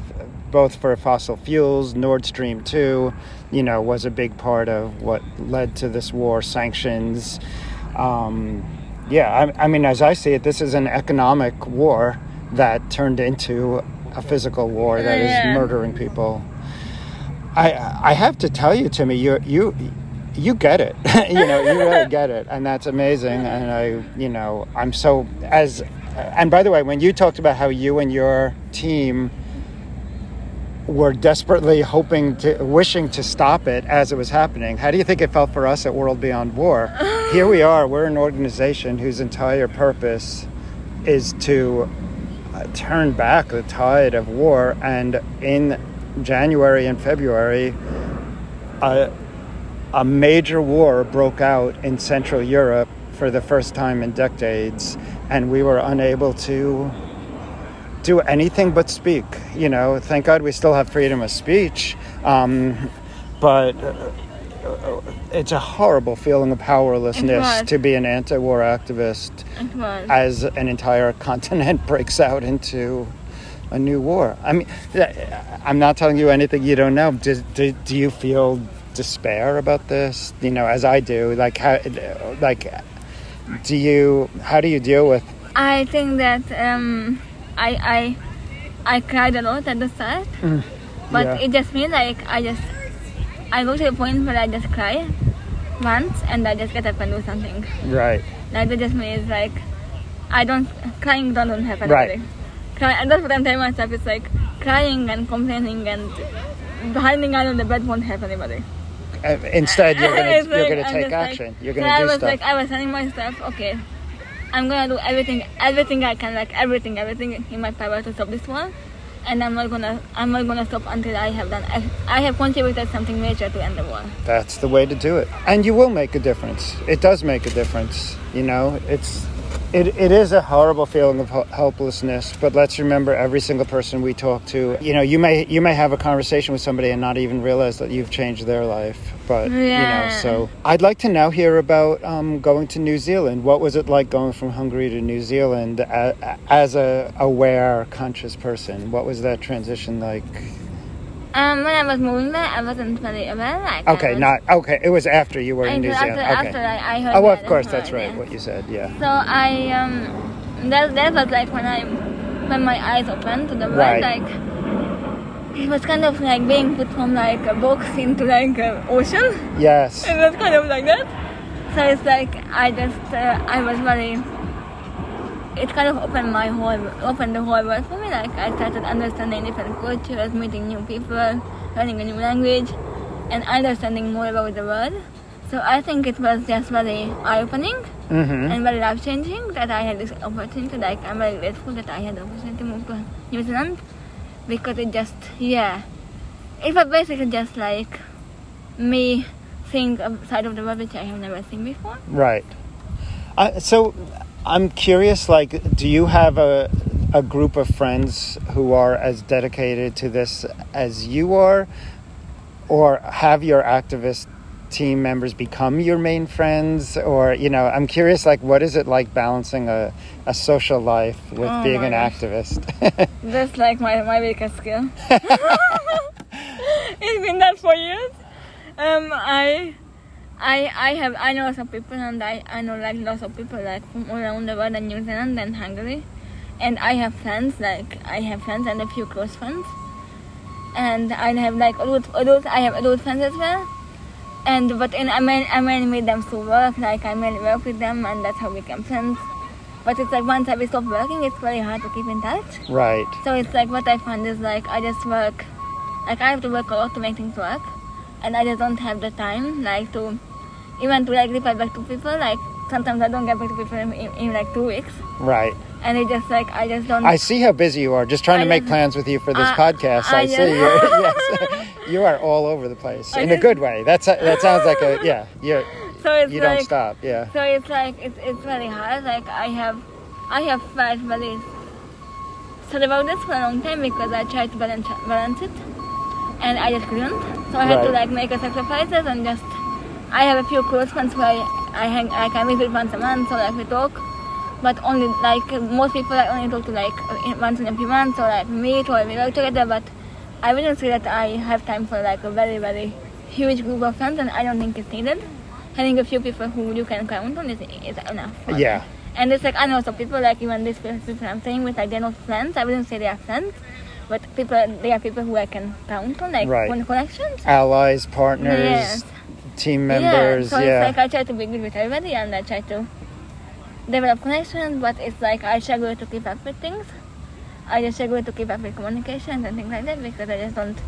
both for fossil fuels, Nord Stream 2, you know, was a big part of what led to this war, sanctions. Um, yeah, I, I mean, as I see it, this is an economic war that turned into a physical war that is Yeah. murdering people. I I have to tell you, Timmy, you you you get it. (laughs) you know, you really (laughs) get it, and that's amazing. And I, you know, I'm so as. And by the way, when you talked about how you and your team were desperately hoping to, wishing to stop it as it was happening, how do you think it felt for us at World Beyond War? (laughs) Here we are. We're an organization whose entire purpose is to uh, turn back the tide of war. And in January and February, a, a major war broke out in Central Europe for the first time in decades, and we were unable to do anything but speak. You know, thank God we still have freedom of speech, um, but uh, it's a horrible feeling of powerlessness to be an anti-war activist as an entire (laughs) continent breaks out into a new war. I mean, I'm not telling you anything you don't know. Do, do, do you feel despair about this? You know, as I do. Like how, like, do you? How do you deal with? I think that um, I I I cried a lot at the start, but yeah. it just means like I just I go to a point where I just cry once and I just get up and do something. Right. Like that just means like I don't crying don't, don't happen. Right. Really. Cry, and that's what I'm telling myself. It's like crying and complaining and hiding out on the bed won't help anybody. Uh, Instead, you're (laughs) gonna It's you're gonna I'm take just like- action. you're gonna I do was stuff. like, I was telling myself, okay, I'm gonna do everything, everything I can, like everything, everything in my power to stop this war, and I'm not gonna, I'm not gonna stop until I have done, I, I have contributed something major to end the war. That's the way to do it. And you will make a difference. It does make a difference. You know, it's it, it is a horrible feeling of helplessness, but let's remember every single person we talk to, you know, you may you may have a conversation with somebody and not even realize that you've changed their life. But you know, so I'd like to now hear about um, going to New Zealand. What was it like going from Hungary to New Zealand a, as a aware, conscious person? What was that transition like? Um, when I was moving there, I wasn't very aware. Like, Okay, was, not okay. It was after you were in New after, Zealand. Okay. after I, I heard Oh, that, of course, that's right. What you said, yeah. So I um that that was like when I when my eyes opened to the world Right. like it was kind of like being put from like a box into like an ocean. Yes. It was kind of like that. So it's like I just uh, I was very it kind of opened my whole opened the whole world for me. Like I started understanding different cultures, meeting new people, learning a new language, and understanding more about the world. So I think it was just very eye-opening Mm-hmm. and very life changing that I had this opportunity. Like I'm very grateful that I had the opportunity to move to New Zealand because it just yeah, it was basically just like me seeing a side of the world which I have never seen before. Right. Uh, so I'm curious. Like, do you have a a group of friends who are as dedicated to this as you are, or have your activist team members become your main friends? Or you know, I'm curious. Like, what is it like balancing a a social life with Oh being an gosh. activist? (laughs) (laughs) That's like my, my weakest skill. (laughs) it's been that for years. Um, I, I, I have I know some people and I, I know like lots of people like from all around the world and New Zealand and Hungary, and I have friends like I have friends and a few close friends, and I have like adult adult I have adult friends as well. And but in I mean I mainly meet them through work, like I mainly work with them, and that's how we become friends. But it's like once I stop working, it's very hard to keep in touch. right. So it's like what I find is like I just work, like I have to work a lot to make things work, and I just don't have the time like to even to like reply back to people. Like sometimes I don't get back to people in, in, in like two weeks, Right. and it just like I just don't. I see how busy you are. Just trying to I make plans with you for this I- podcast. I, I see. You're, (laughs) yes, (laughs) you are all over the place in a good way. That's that sounds like a yeah. You (laughs) so it's you like don't stop. Yeah. so it's like it's it's very hard. Like I have I have felt very sad about this for a long time because I tried to balance balance it, and I just couldn't. So I had to like make a sacrifices and just. I have a few close friends who I I hang like I visit once a month, so like we talk. But only like most people I only talk to like once in a few months or like meet or we work together. But I wouldn't say that I have time for like a very very huge group of friends, and I don't think it's needed. Having a few people who you can count on is, is enough. Yeah. And it's like I know some people like even these people I'm saying with like they're not friends. I wouldn't say they are friends, but people they are people who I can count on like Right. on connections. Allies, partners, Yes. team members. Yeah. So Yeah. it's like I try to be good with everybody and I try to develop connections, but it's like I struggle to keep up with things. I just struggle to keep up with communications and things like that because I just don't.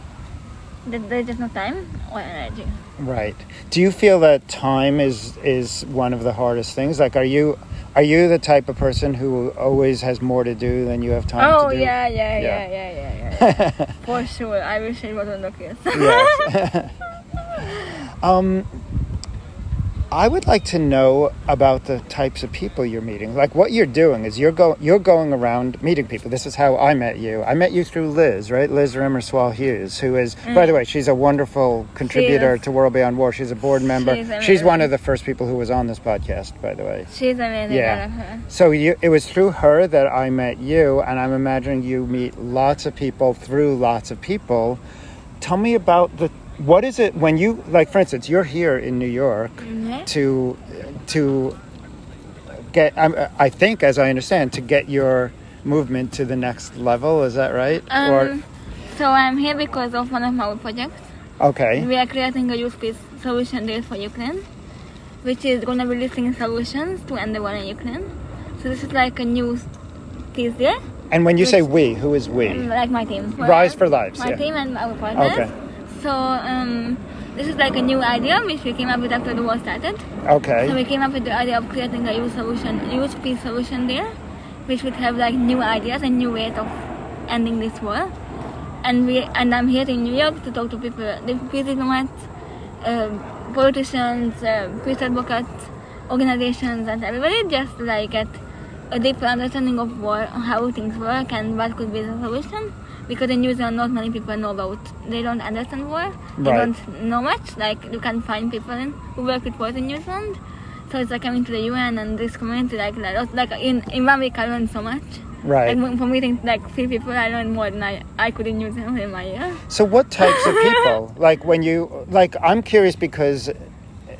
There- There's just no time or energy. Right. Do you feel that time is is one of the hardest things? Like, are you are you the type of person who always has more to do than you have time Oh to do? yeah, yeah, Yeah. yeah, yeah, yeah, yeah. (laughs) For sure. I wish it wasn't the case. yes. (laughs) (laughs) um, I would like to know about the types of people you're meeting. Like what you're doing is you're go you're going around meeting people. This is how I met you. I met you through Liz, right? Liz Remmerswaal Hughes, who is, by the way, she's a wonderful contributor to World Beyond War. She's a board member. She's She's, one of the first people who was on this podcast, by the way. She's amazing. Yeah. So you, it was through her that I met you, and I'm imagining you meet lots of people through lots of people. Tell me about the what is it when you like, for instance, you're here in New York Mhm. to to get. I'm, I think, as I understand, to get your movement to the next level. Is that right? Um, so I'm here because of one of my projects. okay, We are creating a youth peace solution day for Ukraine, which is going to be listing solutions to end the war in Ukraine. So this is like a new peace day, and when you say we, who is we? like my team. Rise for Lives. My Yeah. team and our partners. Okay. So um, this is like a new idea which we came up with after the war started. Okay. So we came up with the idea of creating a youth solution, peace solution there, which would have like new ideas and new ways of ending this war. And we and I'm here in New York to talk to people, the peace diplomats, um politicians, uh, peace advocates, organizations, and everybody, just like get a deeper understanding of war, how things work, and what could be the solution. Because in New Zealand, not many people know about. They don't understand war. They Right. don't know much. Like you can find people in, who work with wars in New Zealand. So it's like coming to the UN and this community, like like, like in in one week I learned so much. Right. Like from meeting like three people, I learned more than I, I could in New Zealand in my year. So what types of people? (laughs) like when you like I'm curious because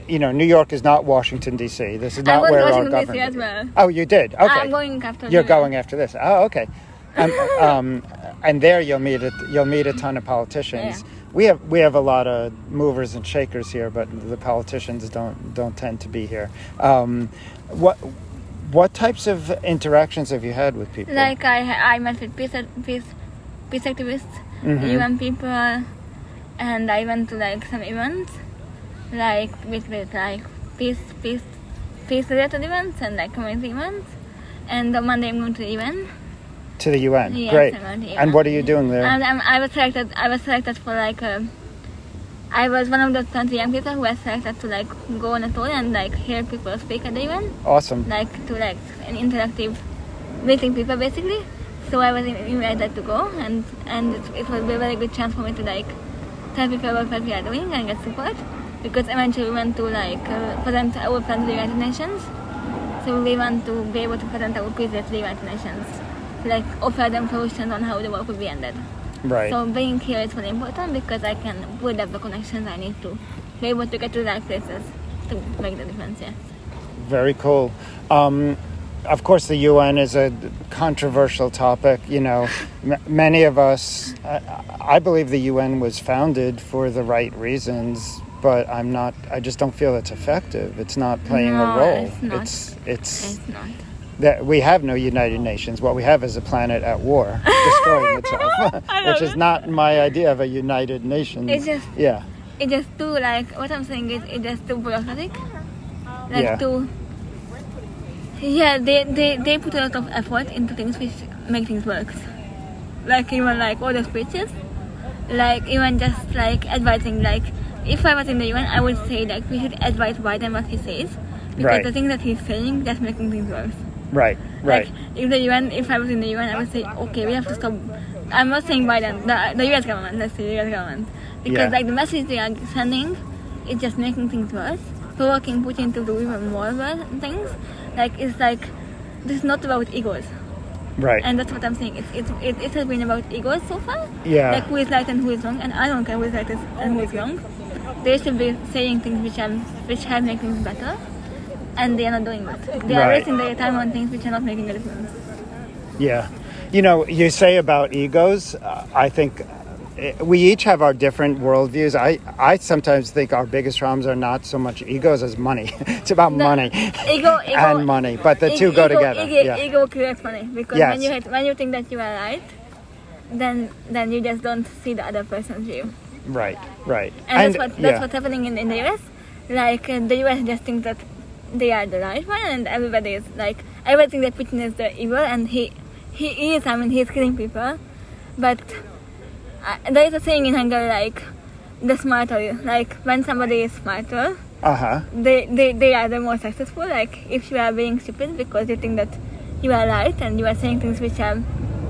you know, New York is not Washington D.C. This is not where our Washington, government. D.C. as well. Oh, you did. Okay. I'm going after. You're the- going after this. Oh, okay. Um, um, (laughs) and there you'll meet a, you'll meet a ton of politicians. Yeah. We have we have a lot of movers and shakers here, but the politicians don't don't tend to be here. Um, what what types of interactions have you had with people? Like I I met with peace peace peace activists, Mhm. UN people, and I went to like some events, like with with like peace peace peace related events and like community events. And on Monday I'm going to the UN. To the UN. Yes, Great. I'm to the And what are you doing there? And um, I was selected. I was selected for like. A, I was one of the 20 young people who was selected to like go on a tour and like hear people speak at the event, awesome. like to like an interactive meeting people basically. So I was in- invited to go, and and it, it was a very good chance for me to like tell people about what we are doing and get support. Because eventually we want to like uh, present our plan to the United Nations. So we want to be able to present our peace to the United Nations, like offer them solutions on how the war could be ended. Right. So being here is really important because I can build up the connections I need to be able to get to the right places to make the difference. Yes. Very cool. Um, of course, the UN is a controversial topic. You know, m- many of us, I, I believe the UN was founded for the right reasons, but I'm not. I just don't feel it's effective. It's not playing a No, role. it's not. It's it's It's not. That we have no United Nations. What we have is a planet at war, (laughs) destroying itself, (laughs) which is not my idea of a United Nations. It's just yeah, it's just too like what I'm saying is it's just too bureaucratic. Like Yeah. too Yeah, they, they, they put a lot of effort into things which make things work. Like even like all the speeches. Like even just like advising like if I was in the UN I would say like we should advise Biden what he says. Because Right. the things that he's saying just making things worse. Right, right, Like if the UN, if I was in the UN, I would say, okay, we have to stop. I'm not saying Biden, the, the US government. Let's say the US government, because Yeah. like the message they are sending is just making things worse, provoking Putin to do even more worse things. Like it's like this is not about egos, right. and that's what I'm saying. It's it's it, it has been about egos so far. Yeah. Like who is right and who is wrong, and I don't care who is right and who is wrong. They should be saying things which are which have make things better. And they are not doing that. They are Right. wasting their time on things which are not making a difference. Yeah. You know, you say about egos, uh, I think uh, we each have our different worldviews. I, I sometimes think our biggest problems are not so much egos as money. (laughs) it's about No, money ego- (laughs) ego- and money, but the two go together. Ego, yeah. ego creates money because Yes. when you hate, when you think that you are right, then then you just don't see the other person's view, Right, right. and, that's what that's yeah. what's happening in, in the US. Like uh, the US just thinks that they are the right one, and everybody is like everything thinks that Putin is the evil, and he he is. I mean, he's killing people, but uh, there is a saying in Hungary like the smarter, you- like when somebody is smarter, Uh huh. they, they, they are the more successful. Like if you are being stupid because you think that you are right and you are saying things which are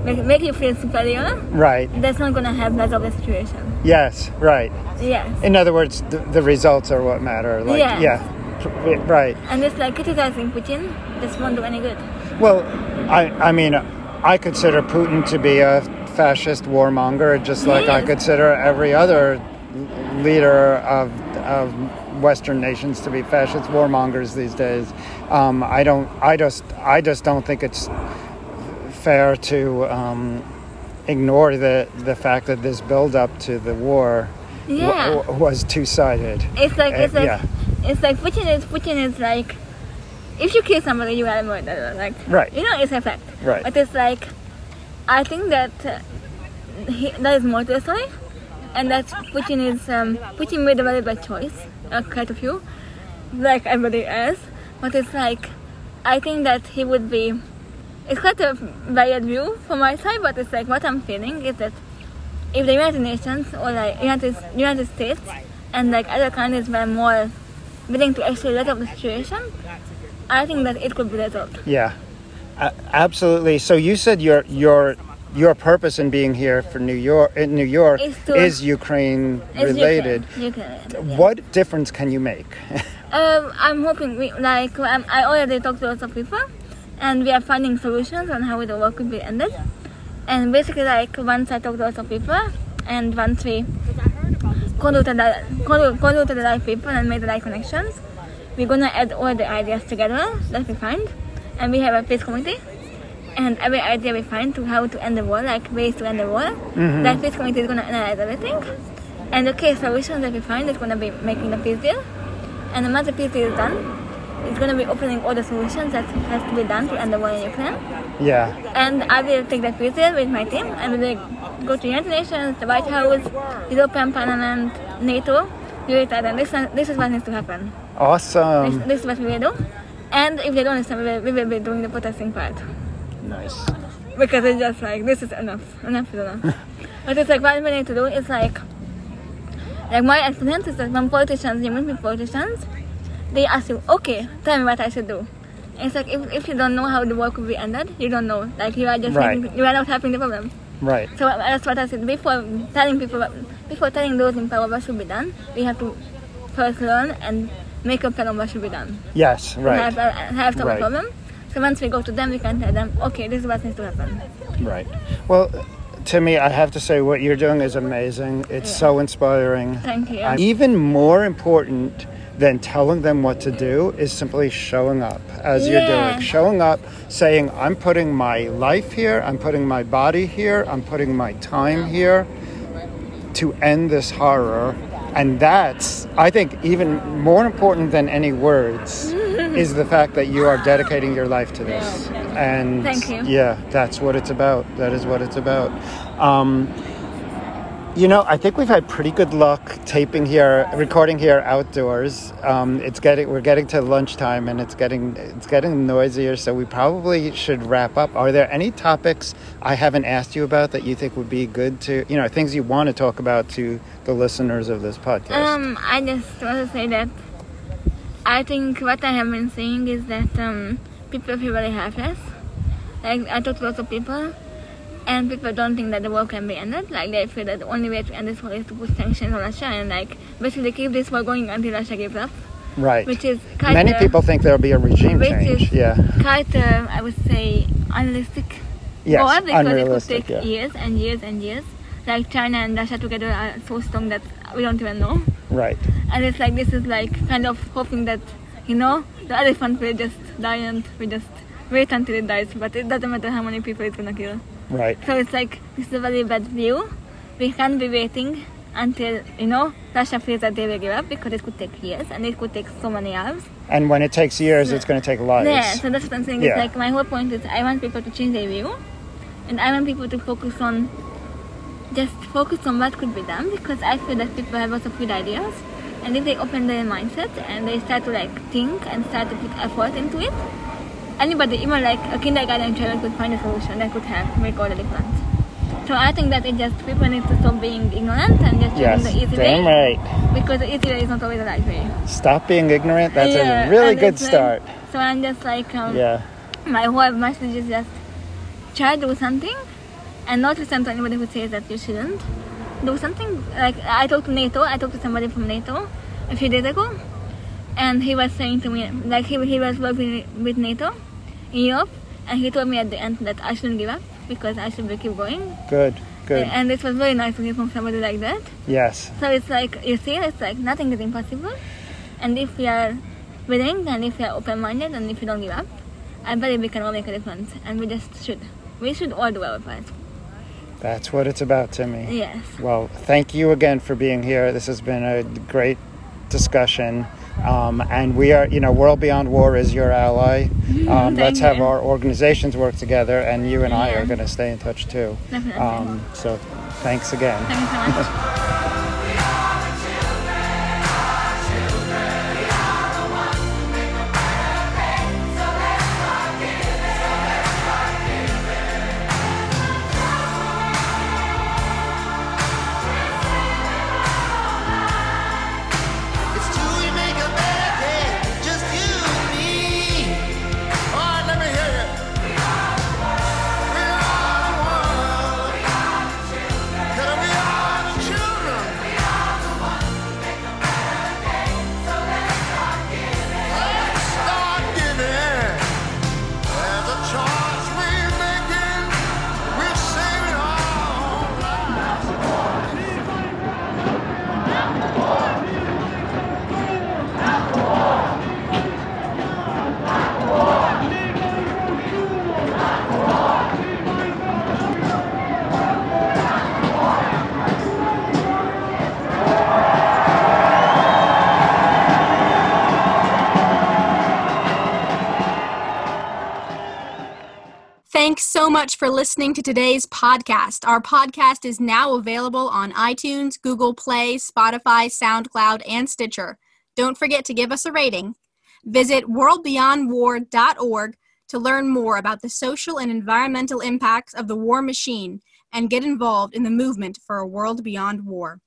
make, make you feel superior, Right. that's not gonna help resolve the situation. Yes. Right. Yes. In other words, the, the results are what matter. Like, Yes. yeah. Right. And it's like criticizing Putin just won't do any good. Well, I, I mean, I consider Putin to be a fascist warmonger, just like I consider every other leader of, of Western nations to be fascist warmongers these days. Um, I don't. I just. I just don't think it's fair to um, ignore the the fact that this build up to the war Yeah. w- was two sided. It's like it's Uh, like yeah. It's like Putin is Putin is like if you kill somebody you are a murderer. Like Right. you know it's a fact. Right. But it's like I think that uh, he, there is more to the story, and that Putin is um, Putin made a very bad choice. Uh, quite a few, like everybody else. But it's like I think that he would be. It's quite a varied view from my side, but it's like what I'm feeling is that if the United Nations or like United United States and like other countries were more willing to actually let up the situation, I think that it could be resolved. Yeah, A- absolutely. So you said your your your purpose in being here for New York in New York Is to- is Ukraine It's related. Ukraine. Ukraine, yeah. What difference can you make? (laughs) Um, I'm hoping we like um, I already talked to lots of people, and we are finding solutions on how the war could be ended. And basically, like once I talked to lots of people, and once we consul- consulted the right people and made the right connections, we're gonna add all the ideas together that we find, and we have a peace committee. And every idea we find to how to end the war, like ways to end the war, mm-hmm. that peace committee is gonna analyze everything. And the case solutions that we find is gonna be making the peace deal. And once the peace deal is done, it's gonna be opening all the solutions that has to be done to end the war in Ukraine. yeah, And I will take that deal with my team and we will go to United Nations, the White House, European Parliament, NATO, UNITAD, and this, this is what needs to happen. This, awesome. this is what we will do. And if they don't listen, we will, we will be doing the protesting part. Nice. Because it's just like, this is enough. Enough is enough. (laughs) but it's like, what we need to do is like, like my experience is that when politicians, you meet with politicians, they ask you, okay, tell me what I should do. And it's like, if, if you don't know how the war could be ended, you don't know. Like, you are just, Right. making, you are not helping the problem. Right. So that's what I said before telling people, before telling those in power what should be done, we have to first learn and make a plan on what should be done. Yes. Right. Have, uh, have some Right. problem. So once we go to them, we can tell them, okay, this is what needs to happen. Right. Well, to me, I have to say what you're doing is amazing. It's so inspiring. Thank you. And even more important than telling them what to do is simply showing up as you're Yeah. doing. Showing up, saying, I'm putting my life here, I'm putting my body here, I'm putting my time here to end this horror. And that's, I think, even more important than any words (laughs) is the fact that you are dedicating your life to this. And Thank you. yeah, that's what it's about. That is what it's about. Um, you know, I think we've had pretty good luck taping here, recording here outdoors. Um, it's getting we're getting to lunchtime and it's getting it's getting noisier, so we probably should wrap up. Are there any topics I haven't asked you about that you think would be good to you know things you want to talk about to the listeners of this podcast? Um, I just want to say that I think what I have been saying is that um, people feel very helpless. Like I talk to lots of people, and people don't think that the war can be ended. Like they feel that the only way to end this war is to put sanctions on Russia and like basically keep this war going until Russia gives up, right. which is Many people think there'll be a regime which change. is Yeah. quite uh, I would say unrealistic Yes. goal because it could unrealistic. take Yeah. years and years and years. Like China and Russia together are so strong that we don't even know. Right. And it's like this is like kind of hoping that you know the elephant will just die and we just wait until it dies. But it doesn't matter how many people it's gonna kill. Right. So it's like this is a very bad view. We can't be waiting until you know Russia feels that they will give up because it could take years and it could take so many years. And when it takes years, it's going to take lives. Yeah, so that's what I'm saying. Yeah. It's like my whole point is I want people to change their view, and I want people to focus on just focus on what could be done because I feel that people have lots of good ideas, and if they open their mindset and they start to like think and start to put effort into it, anybody, even like a kindergarten child, could find a solution that could help make all the difference. So I think that it just people need to stop being ignorant and just Yes, choosing the easy damn way right. because the easy way is not always the right way. Stop being ignorant. That's Yeah, a really good it's like- start. so I'm just like um, Yeah. my whole message is just try to do something and not listen to anybody who says that you shouldn't do something. Like I talked to NATO, I talked to somebody from NATO a few days ago, and he was saying to me like he he was working with NATO Europe, and he told me at the end that I shouldn't give up because I should keep going. Good. Good. And it was very nice to hear from somebody like that. Yes. So it's like you see, it's like nothing is impossible, and if we are willing and if we are open-minded and if we don't give up, I believe we can all make a difference, and we just should. We should all do our part. That's what it's about, Timmy. Yes. Well, thank you again for being here. This has been a great discussion. Um, and we are, you know, World Beyond War is your ally. Um, thank let's have you. our organizations work together, and you and I Yeah. are going to stay in touch too. Definitely. Um, so, thanks again. Thank (laughs) for listening to today's podcast. Our podcast is now available on iTunes, Google Play, Spotify, SoundCloud, and Stitcher. Don't forget to give us a rating. Visit worldbeyondwar.org to learn more about the social and environmental impacts of the war machine and get involved in the movement for a world beyond war.